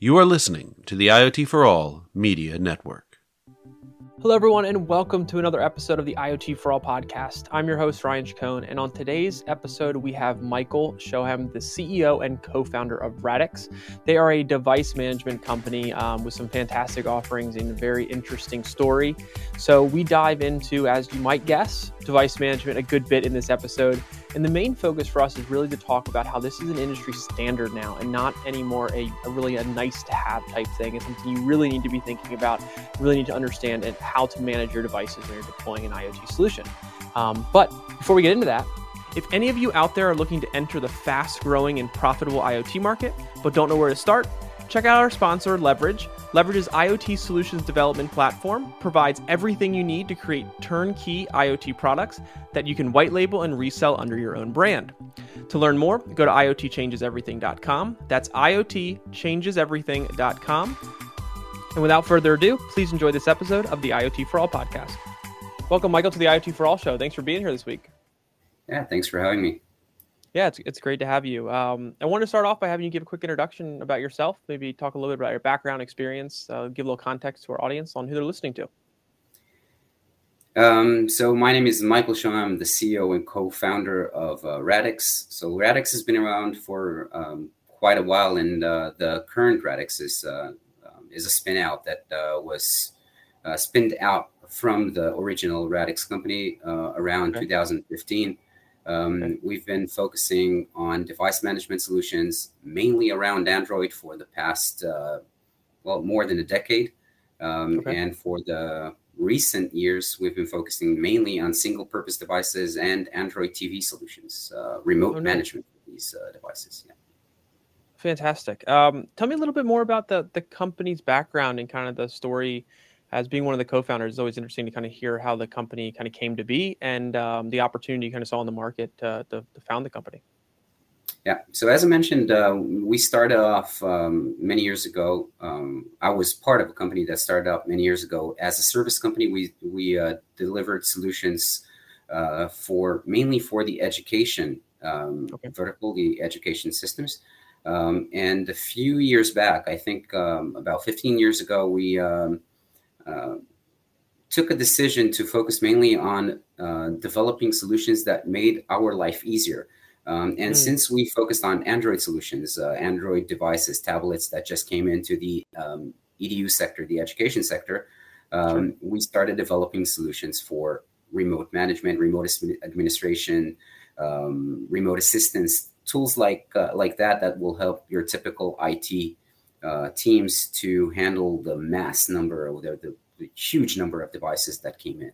You are listening to the IoT for All Media Network. Hello, everyone, and welcome to another episode of the IoT for All podcast. I'm your host, Ryan Chacon, and on today's episode, we have Michael Shoham, the CEO and co founder of Radix. They are a device management company um, with some fantastic offerings and a very interesting story. So, we dive into, as you might guess, device management a good bit in this episode. And the main focus for us is really to talk about how this is an industry standard now and not anymore a, a really a nice to have type thing. It's something you really need to be thinking about, really need to understand and how to manage your devices when you're deploying an IoT solution. Um, but before we get into that, if any of you out there are looking to enter the fast growing and profitable IoT market, but don't know where to start, check out our sponsor, Leverege. Leverege's IoT solutions development platform provides everything you need to create turnkey IoT products that you can white label and resell under your own brand. To learn more, go to iotchangeseverything.com. That's iotchangeseverything.com. And without further ado, please enjoy this episode of the IoT for All podcast. Welcome, Michael, to the IoT for All show. Thanks for being here this week. Yeah, thanks for having me. Yeah, it's, it's great to have you. Um, I want to start off by having you give a quick introduction about yourself, maybe talk a little bit about your background experience, uh, give a little context to our audience on who they're listening to. Um, so my name is Michael Shoham. I'm the CEO and co-founder of uh, Radix. So Radix has been around for um, quite a while, and uh, the current Radix is uh, um, is a spin out that uh, was uh, spinned out from the original Radix company uh, around okay. 2015. Um, okay. We've been focusing on device management solutions mainly around Android for the past, uh, well, more than a decade. Um, okay. And for the recent years, we've been focusing mainly on single purpose devices and Android TV solutions, uh, remote oh, management of these uh, devices. Yeah. Fantastic. Um, tell me a little bit more about the, the company's background and kind of the story as being one of the co-founders, it's always interesting to kind of hear how the company kind of came to be and um, the opportunity you kind of saw in the market to, to, to, found the company. Yeah. So as I mentioned, uh, we started off um, many years ago. Um, I was part of a company that started out many years ago as a service company. We we uh, delivered solutions uh, for mainly for the education um, okay. vertical, the education systems. Um, and a few years back, I think um, about 15 years ago, we uh, took a decision to focus mainly on uh, developing solutions that made our life easier. Um, and mm. since we focused on Android solutions, uh, Android devices, tablets that just came into the um, EDU sector, the education sector, um, sure. we started developing solutions for remote management, remote administration, um, remote assistance, tools like uh, like that that will help your typical IT uh, teams to handle the mass number or the, the, the, huge number of devices that came in.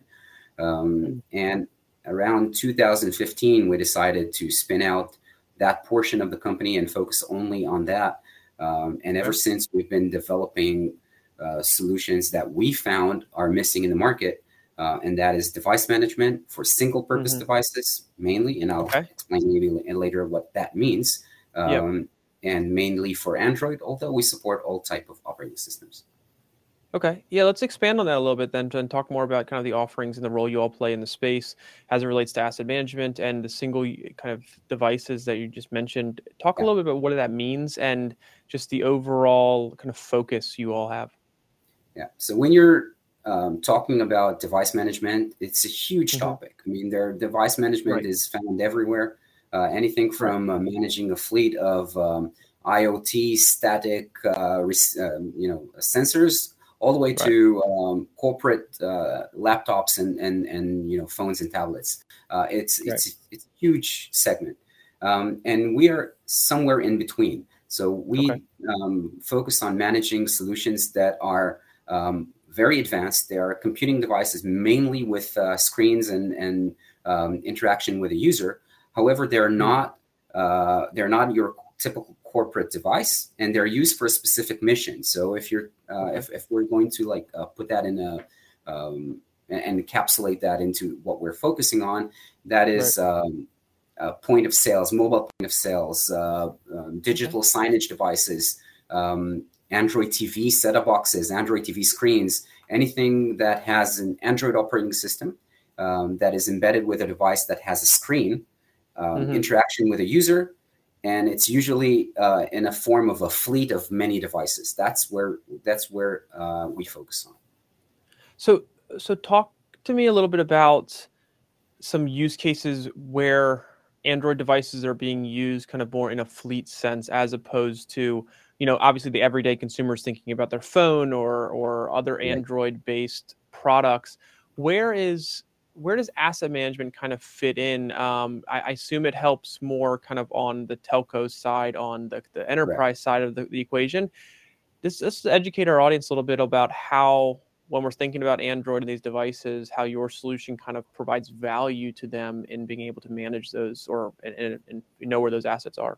Um, and around 2015, we decided to spin out that portion of the company and focus only on that. Um, and ever since, we've been developing uh, solutions that we found are missing in the market. Uh, and that is device management for single purpose mm-hmm. devices mainly. And I'll okay. explain maybe later what that means. Um, yep and mainly for Android, although we support all type of operating systems. Okay, yeah, let's expand on that a little bit then and talk more about kind of the offerings and the role you all play in the space as it relates to asset management and the single kind of devices that you just mentioned. Talk yeah. a little bit about what that means and just the overall kind of focus you all have. Yeah, so when you're um, talking about device management, it's a huge mm-hmm. topic. I mean, their device management right. is found everywhere. Uh, anything from uh, managing a fleet of um, IoT static, uh, um, you know, sensors, all the way right. to um, corporate laptops and, and and you know phones and tablets. it's right. it's it's a huge segment, um, and we are somewhere in between. So we okay. um, focus on managing solutions that are um, very advanced. They are computing devices mainly with uh, screens and and um, interaction with a user, However, they're not uh, they're not your typical corporate device, and they're used for a specific mission. So if you're uh, if, if we're going to like uh, put that in a um, and encapsulate that into what we're focusing on, that is right. um, point of sales, mobile point of sales, uh, um, digital okay. signage devices, um, Android TV setup boxes, Android TV screens, anything that has an Android operating system um, that is embedded with a device that has a screen um, mm-hmm. interaction with a user, and it's usually uh, in a form of a fleet of many devices. That's where that's where uh, we focus on. So, so talk to me a little bit about some use cases where Android devices are being used kind of more in a fleet sense, as opposed to you know obviously the everyday consumers thinking about their phone or or other Android based products. Where is where does asset management kind of fit in? Um, I, I, assume it helps more kind of on the telco side, on the, the enterprise right. side of the, the equation. This, this educate our audience a little bit about how, when we're thinking about Android and these devices, how your solution kind of provides value to them in being able to manage those or and, and, and know where those assets are.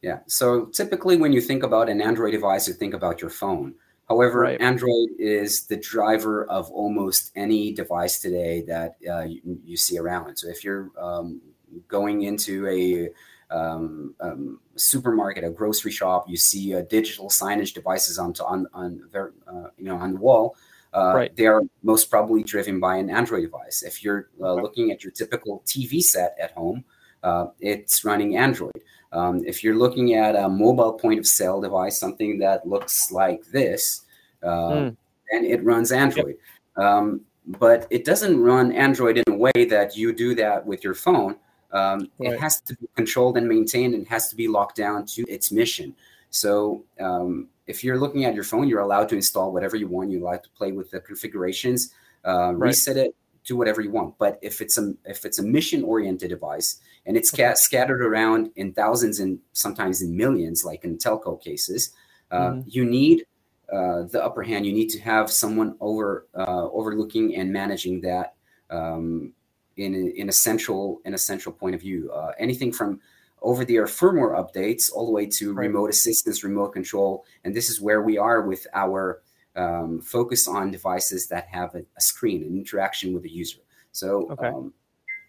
Yeah. So typically, when you think about an Android device, you think about your phone. However, right. Android is the driver of almost any device today that uh, you, you, see around. So if you're um, going into a um, um, supermarket, a grocery shop, you see uh, digital signage devices on on on uh, you know on the wall. Uh, right. They are most probably driven by an Android device. If you're uh, okay. looking at your typical TV set at home, uh, it's running Android. Um, if you're looking at a mobile point of sale device, something that looks like this, uh, mm. then it runs Android. Yep. Um, but it doesn't run Android in a way that you do that with your phone. Um, right. It has to be controlled and maintained and has to be locked down to its mission. So um, if you're looking at your phone, you're allowed to install whatever you want. You're allowed to play with the configurations, uh, right. reset it, do whatever you want. But if it's a if it's a mission oriented device and it's okay. scattered around in thousands and sometimes in millions, like in telco cases, uh, mm-hmm. you need uh, the upper hand. You need to have someone over uh, overlooking and managing that um, in a, in a central in a central point of view. Uh, anything from over the air firmware updates all the way to right. remote assistance, remote control, and this is where we are with our um, focus on devices that have a, a, screen, an interaction with the user. So okay. um,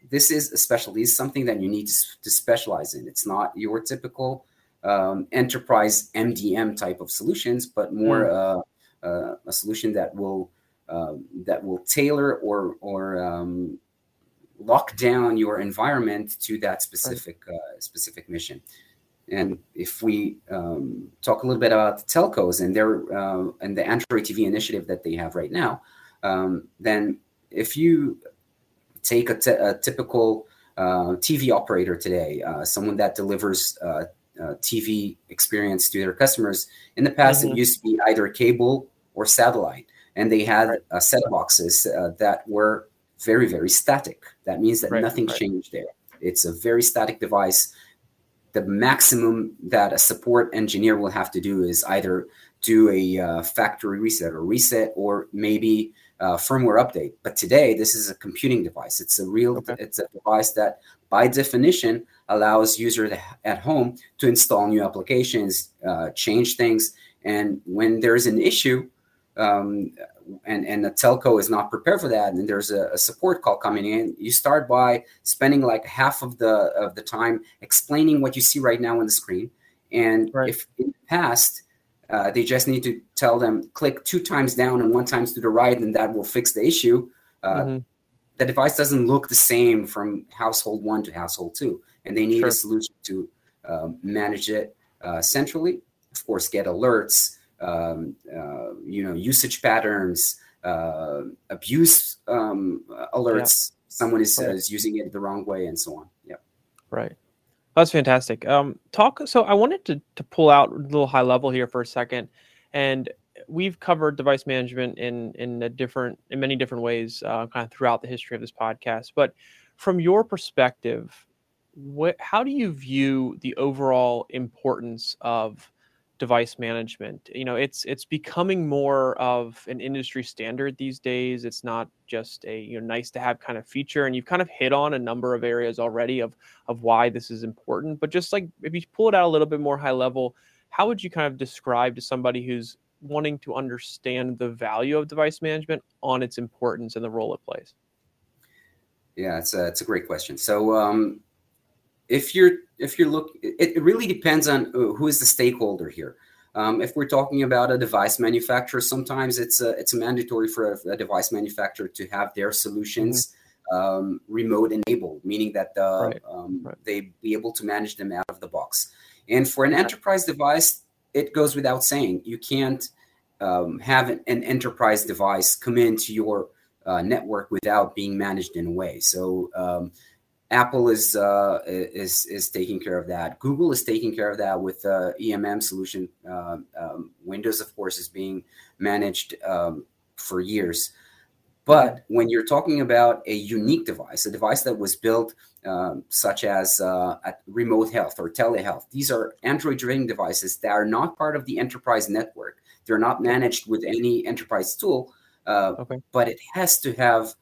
this is a specialty. It's something that you need to, to specialize in. It's not your typical um, enterprise MDM type of solutions, but more mm. uh, uh, a solution that will um, that will tailor or or um, lock down your environment to that specific right. uh, specific mission. And if we um, talk a little bit about the telcos and their uh, and the Android TV initiative that they have right now, um, then if you take a, t- a typical uh, TV operator today, uh, someone that delivers uh, uh, TV experience to their customers, in the past mm-hmm. it used to be either cable or satellite, and they had right. Uh, set boxes that were very very static. That means that right. nothing right. changed there. It's a very static device the maximum that a support engineer will have to do is either do a uh, factory reset or reset or maybe uh, firmware update. But today this is a computing device. It's a real okay. it's a device that by definition allows user to, at home to install new applications uh, change things. And when there's an issue um, and and the telco is not prepared for that and there's a, a, support call coming in you start by spending like half of the of the time explaining what you see right now on the screen and right. if in the past uh, they just need to tell them click two times down and one times to the right and that will fix the issue uh, mm-hmm. the device doesn't look the same from household one to household two and they need sure. a solution to uh, manage it uh, centrally of course get alerts um, uh, you know, usage patterns, uh, abuse um, alerts. Yeah. Someone is, right. is using it the wrong way, and so on. Yeah. Right. That's fantastic. Um, talk. So I wanted to to pull out a little high level here for a second, and we've covered device management in in a different in many different ways, uh, kind of throughout the history of this podcast. But from your perspective, what how do you view the overall importance of device management. You know it's it's becoming more of an industry standard these days. It's not just a you know nice to have kind of feature and you've kind of hit on a number of areas already of of why this is important. But just like if you pull it out a little bit more high level how would you kind of describe to somebody who's wanting to understand the value of device management on its importance and the role it plays? Yeah it's a, it's a great question. So um, if you're if you're look it, it really depends on uh, who is the stakeholder here um, if we're talking about a device manufacturer sometimes it's a, it's a mandatory for a, a device manufacturer to have their solutions um, remote enabled, meaning that the, Right. um, Right. they be able to manage them out of the box. And for an enterprise device, it goes without saying you can't um, have an, an enterprise device come into your uh, network without being managed in a way. So um, Apple is uh, is is taking care of that. Google is taking care of that with the EMM solution. Um, um, Windows, of course, is being managed um, for years. But when you're talking about a unique device, a device that was built um, such as uh, at remote health or telehealth, these are Android-driven devices that are not part of the enterprise network. They're not managed with any enterprise tool, uh, Okay. but it has to have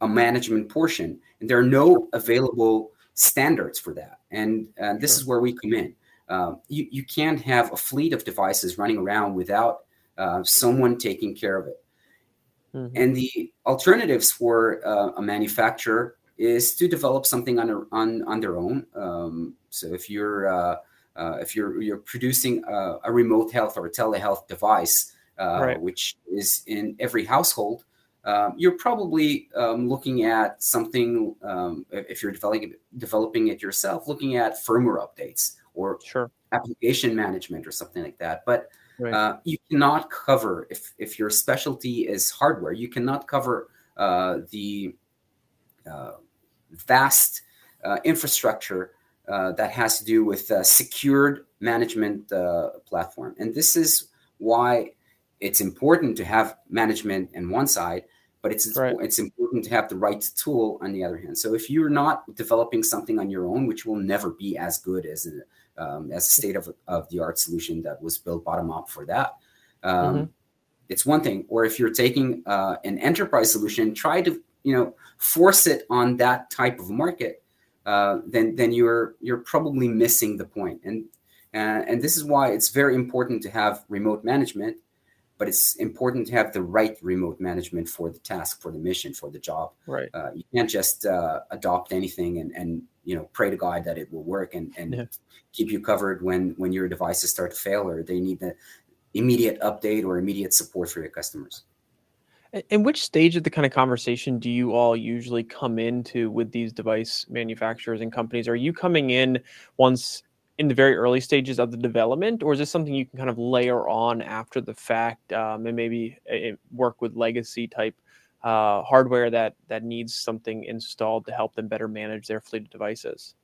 a management portion, and there are no available standards for that. And uh, this Sure. is where we come in. Um, you you can't have a fleet of devices running around without uh, someone taking care of it. Mhm. And the alternatives for uh, a manufacturer is to develop something on their, on, on their own. Um, so if you're uh, uh, if you're you're producing a, a remote health or a telehealth device, uh, Right. which is in every household, um, you're probably um, looking at something. Um, if you're developing developing it yourself, looking at firmware updates or Sure. application management or something like that. But Right. uh, you cannot cover if if your specialty is hardware, you cannot cover uh, the uh, vast uh, infrastructure uh, that has to do with uh, secured management uh, platform. And this is why it's important to have management on one side, but it's Right. it's important to have the right tool on the other hand. So if you're not developing something on your own, which will never be as good as a, um, as a state of, of the art solution that was built bottom up for that, um, Mhm. it's one thing. Or if you're taking uh, an enterprise solution, try to you know force it on that type of market, uh, then then you're you're probably missing the point. And uh, and this is why it's very important to have remote management, but it's important to have the right remote management for the task, for the mission, for the job. Right. Uh, you can't just uh, adopt anything and, and you know pray to God that it will work and, and Yeah. keep you covered when when your devices start to fail or they need the immediate update or immediate support for your customers. In which stage of the kind of conversation do you all usually come into with these device manufacturers and companies? Are you coming in once in the very early stages of the development, or is this something you can kind of layer on after the fact um, and maybe uh, work with legacy type uh, hardware that that needs something installed to help them better manage their fleet of devices?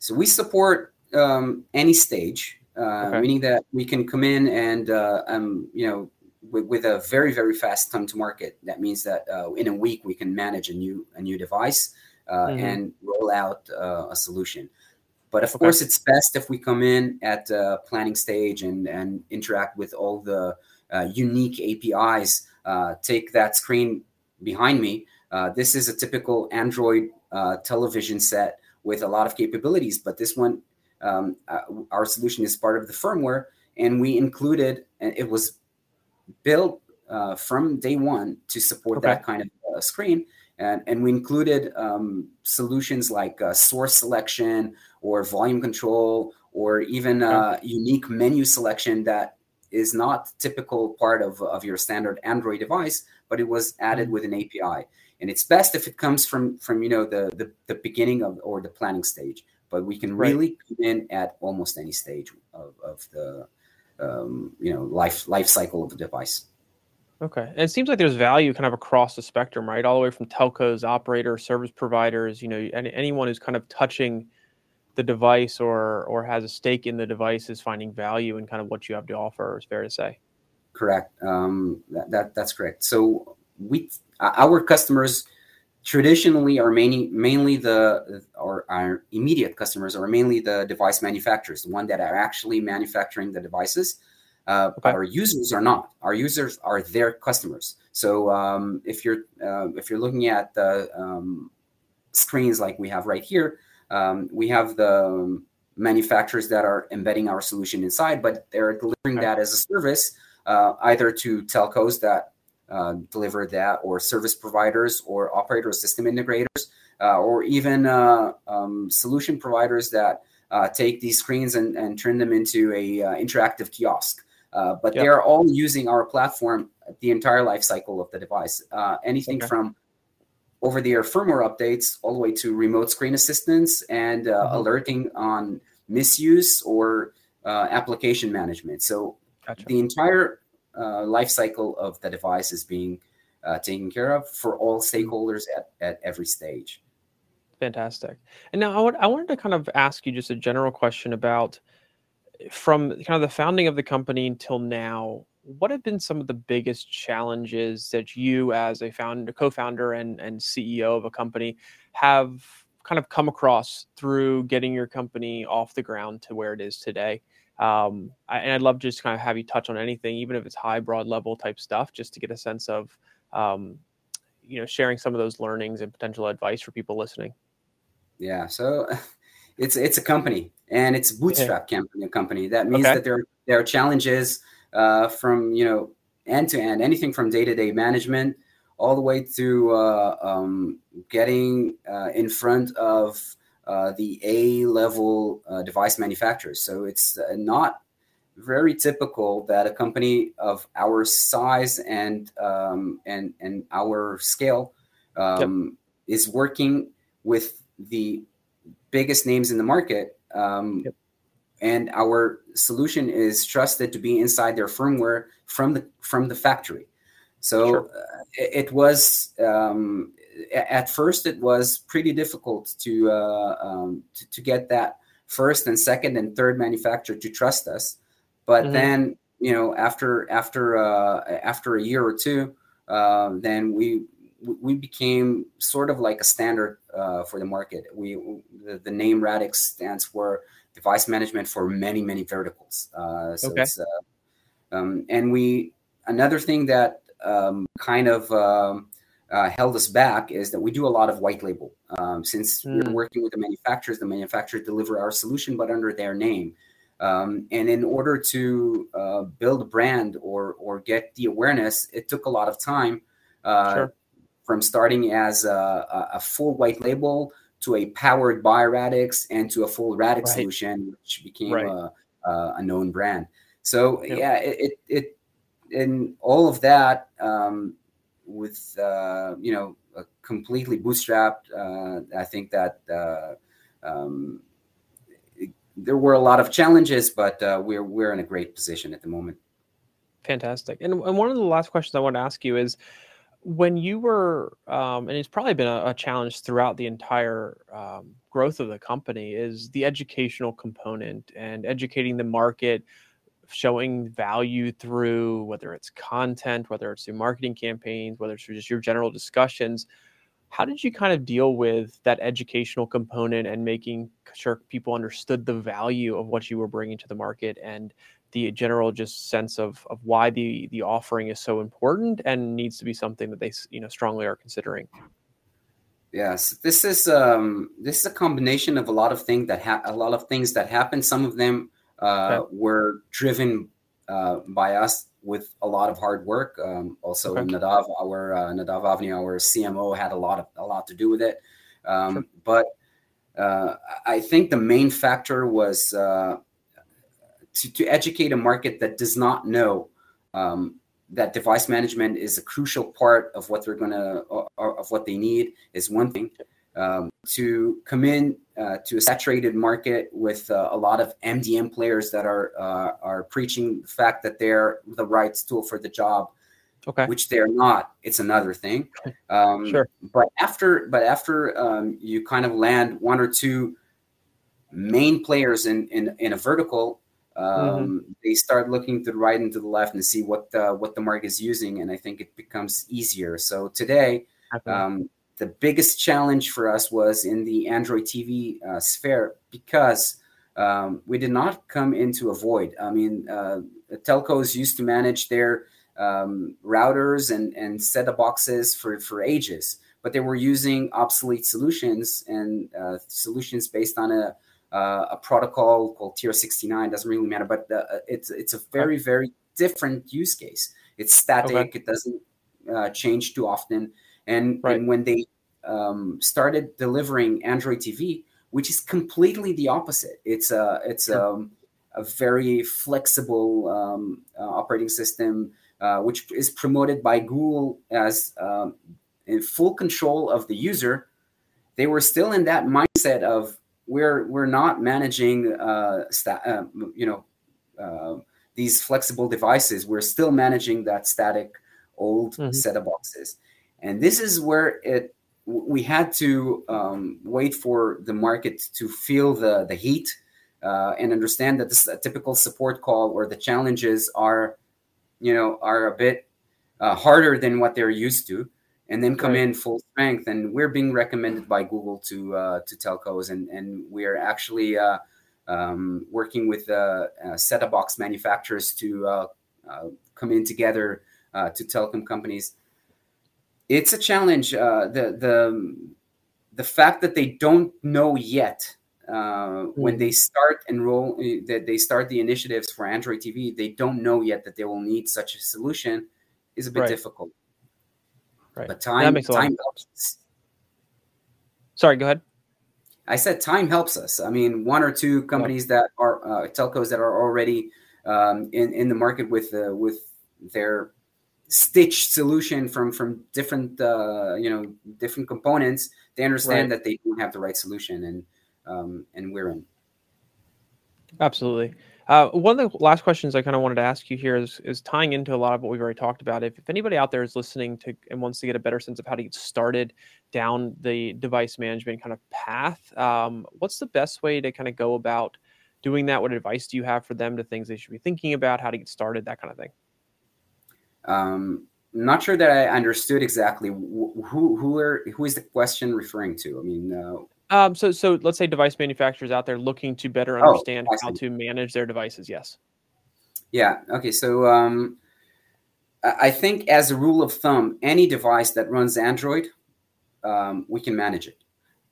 So we support um, any stage, uh, Okay. meaning that we can come in and uh, um, you know with, with a very very fast time to market. That means that uh, in a week we can manage a new a new device uh, Mhm. and roll out uh, a solution. But of Okay. course, it's best if we come in at the planning stage and and interact with all the uh, unique APIs. Uh, take that screen behind me. Uh, this is a typical Android uh, television set with a lot of capabilities, but this one, um, uh, our solution is part of the firmware, and we included, and it was built uh, from day one to support Okay. that kind of uh, screen. And, and we included um, solutions like uh, source selection or volume control or even uh, unique menu selection that is not typical part of, of your standard Android device, but it was added Mhm. with an API. And it's best if it comes from from you know the the, the beginning of or the planning stage. But we can really come in at almost any stage of, of the um, you know life life cycle of the device. Okay. And it seems like there's value kind of across the spectrum, right? All the way from telcos, operators, service providers, you know, any, anyone who's kind of touching the device or or has a stake in the device is finding value in kind of what you have to offer, is fair to say. Correct. Um, that, that that's correct. So we our customers traditionally are mainly mainly the or our immediate customers are mainly the device manufacturers, the one that are actually manufacturing the devices. Uh, Okay. Our users are not. Our users are their customers. So um, if you're uh, if you're looking at the um, screens like we have right here, um, we have the um, manufacturers that are embedding our solution inside, but they're delivering Okay. that as a service uh, either to telcos that uh, deliver that, or service providers, or operator system integrators, uh, or even uh, um, solution providers that uh, take these screens and, and turn them into a uh, interactive kiosk. Uh, but Yep. they are all using our platform the entire life cycle of the device. Uh, anything Okay. from over the air firmware updates all the way to remote screen assistance and uh, mm-hmm. alerting on misuse or uh, application management. So gotcha. the entire uh, life cycle of the device is being uh, taken care of for all mm-hmm. stakeholders at, at every stage. Fantastic. And now I, would, I wanted to kind of ask you just a general question about from kind of the founding of the company until now, what have been some of the biggest challenges that you as a founder co-founder and, and ceo of a company have kind of come across through getting your company off the ground to where it is today? Um, I, and i'd love to just kind of have you touch on anything even if it's high broad level type stuff just to get a sense of um, you know sharing some of those learnings and potential advice for people listening. Yeah so it's it's a company and it's bootstrap yeah. company company that means okay. that there there are challenges uh, from you know end to end, anything from day to day management all the way to uh, um, getting uh, in front of uh, the A level uh, device manufacturers. So it's uh, not very typical that a company of our size and um, and and our scale um, yep. is working with the biggest names in the market um, yep and our solution is trusted to be inside their firmware from the from the factory. So sure. uh, it, it, was um, at first it was pretty difficult to, uh, um, to, to get that first and second and third manufacturer to trust us, but mm-hmm. then you know after after uh, after a year or two, uh, then we we became sort of like a standard uh, for the market. We the, the name Radix stands for device management for many many verticals. Uh, so okay. it's uh, um, and we another thing that um, kind of um, uh, held us back is that we do a lot of white label. Um, since mm. we're working with the manufacturers, the manufacturers deliver our solution, but under their name. Um, and in order to uh, build a brand or or get the awareness, it took a lot of time. Uh, sure. From starting as a, a, full white label to a powered by Radix and to a full Radix right. solution, which became right. a, a, known brand. So yep. yeah, it, it, in all of that um, with uh, you know completely bootstrapped. Uh, I think that uh, um, it, there were a lot of challenges, but uh, we're we're in a great position at the moment. Fantastic. And, and one of the last questions I want to ask you is when you were um, and it's probably been a, a challenge throughout the entire um, growth of the company is the educational component and educating the market showing value through whether it's content whether it's through marketing campaigns whether it's just your general discussions. How did you kind of deal with that educational component and making sure people understood the value of what you were bringing to the market and the general just sense of of why the the offering is so important and needs to be something that they you know strongly are considering yes this is um this is a combination of a lot of things that ha- a lot of things that happen some of them uh, okay. were driven uh, by us with a lot of hard work um, also okay. nadav our uh, nadav avni our cmo had a lot of a lot to do with it um, sure. but uh, i think the main factor was uh, to, to educate a market that does not know um, that device management is a crucial part of what they're going to of what they need is one thing. Um, to come in uh, to a saturated market with uh, a lot of mdm players that are uh, are preaching the fact that they're the right tool for the job okay. which they're not it's another thing. Um, sure. but after but after um, you kind of land one or two main players in in, in a vertical. Um, mm-hmm. they start looking to the right and to the left and see what the, what the market is using, and I think it becomes easier. So today, um, the biggest challenge for us was in the Android TV uh, sphere because um, we did not come into a void. I mean, uh, telcos used to manage their um, routers and and set up boxes for for ages, but they were using obsolete solutions and uh, solutions based on a uh, a protocol called TR-69. doesn't really matter, but uh, it's it's a very very different use case. It's static. Okay. It doesn't uh, change too often. And, right. and when they um, started delivering Android TV, which is completely the opposite. It's a it's a, um, a very flexible um, uh, operating system, uh, which is promoted by Google as um, in full control of the user, they were still in that mindset of we're we're not managing uh, sta- uh you know uh, these flexible devices. We're still managing that static old mm-hmm. set of boxes, and this is where it we had to um, wait for the market to feel the the heat uh, and understand that this is a typical support call or the challenges are you know are a bit uh, harder than what they're used to and then come right. in full strength and we're being recommended by google to uh, to telcos and and we're actually uh, um, working with uh, uh, set-top box manufacturers to uh, come in together to telecom companies it's a challenge. Uh, the the the fact that they don't know yet uh, mm. when they start enroll that they start the initiatives for Android TV, they don't know yet that they will need such a solution is a bit right. difficult. Right. But time time helps. Us. Sorry, go ahead. I said time helps us. I mean, one or two companies yeah. that are uh, telcos that are already um, in in the market with uh, with their stitched solution from from different uh, you know different components they understand right. that they don't have the right solution and um, and we're in absolutely uh, one of the last questions I kind of wanted to ask you here is, is tying into a lot of what we've already talked about. If, if anybody out there is listening to and wants to get a better sense of how to get started down the device management kind of path, um, what's the best way to kind of go about doing that? What advice do you have for them to things they should be thinking about, how to get started, that kind of thing? Um, not sure that I understood exactly who who are who is the question referring to. I mean, uh, um, so so let's say device manufacturers out there looking to better oh, understand oh, how to manage their devices. Yes. Yeah. Okay. So um, I think as a rule of thumb, any device that runs Android, um, we can manage it.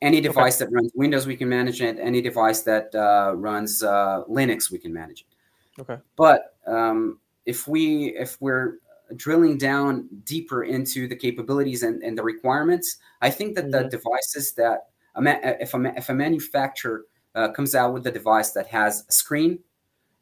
Any device okay. that runs Windows, we can manage it. Any device that uh, runs uh, Linux, we can manage it. Okay. But um, if we if we're drilling down deeper into the capabilities and, and the requirements, I think that mm-hmm. the devices that if a, if a manufacturer uh, comes out with a device that has a screen,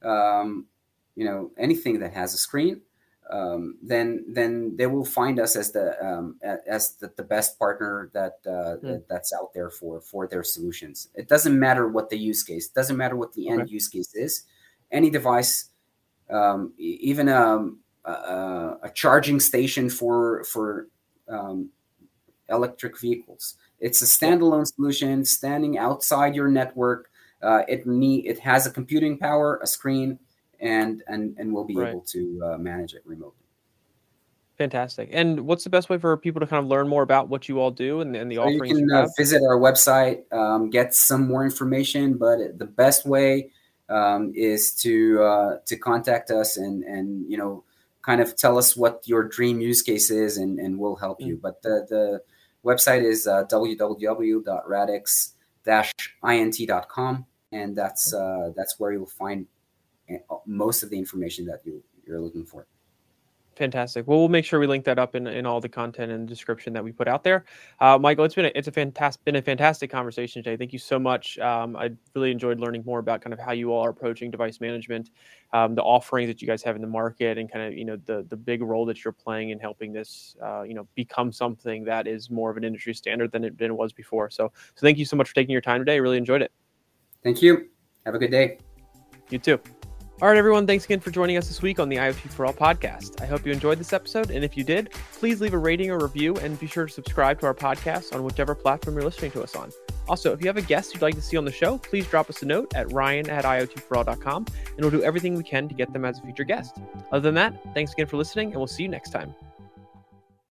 um, you know, anything that has a screen, um, then then they will find us as the um, as the, the, best partner that, uh, mm. that, that's out there for for their solutions. It doesn't matter what the use case, it doesn't matter what the end okay. use case is. Any device, um, even um, a, a charging station for for um, electric vehicles. It's a standalone solution, standing outside your network. Uh, it need it has a computing power, a screen, and and and we'll be right. able to uh, manage it remotely. Fantastic. And what's the best way for people to kind of learn more about what you all do and, and the so offerings you can you uh, visit our website, um, get some more information. But the best way um, is to uh, to contact us and and you know kind of tell us what your dream use case is and, and we'll help you. Mm. But the, the website is uh, www.radix-int.com. And that's, uh, that's where you'll find eh, most of the information that you, you're looking for. Fantastic. Well, we'll make sure we link that up in, in all the content and description that we put out there. Uh, Michael, it's been a, it's a fantastic been a fantastic conversation today. Thank you so much. Um, I really enjoyed learning more about kind of how you all are approaching device management, um, the offerings that you guys have in the market, and kind of you know the the big role that you're playing in helping this uh, you know become something that is more of an industry standard than it, than it was before. So so thank you so much for taking your time today. I really enjoyed it. Thank you. Have a good day. You too. All right, everyone, thanks again for joining us this week on the IoT for All podcast. I hope you enjoyed this episode, and if you did, please leave a rating or review and be sure to subscribe to our podcast on whichever platform you're listening to us on. Also, if you have a guest you'd like to see on the show, please drop us a note at ryan at iotforall.com, and we'll do everything we can to get them as a future guest. Other than that, thanks again for listening, and we'll see you next time.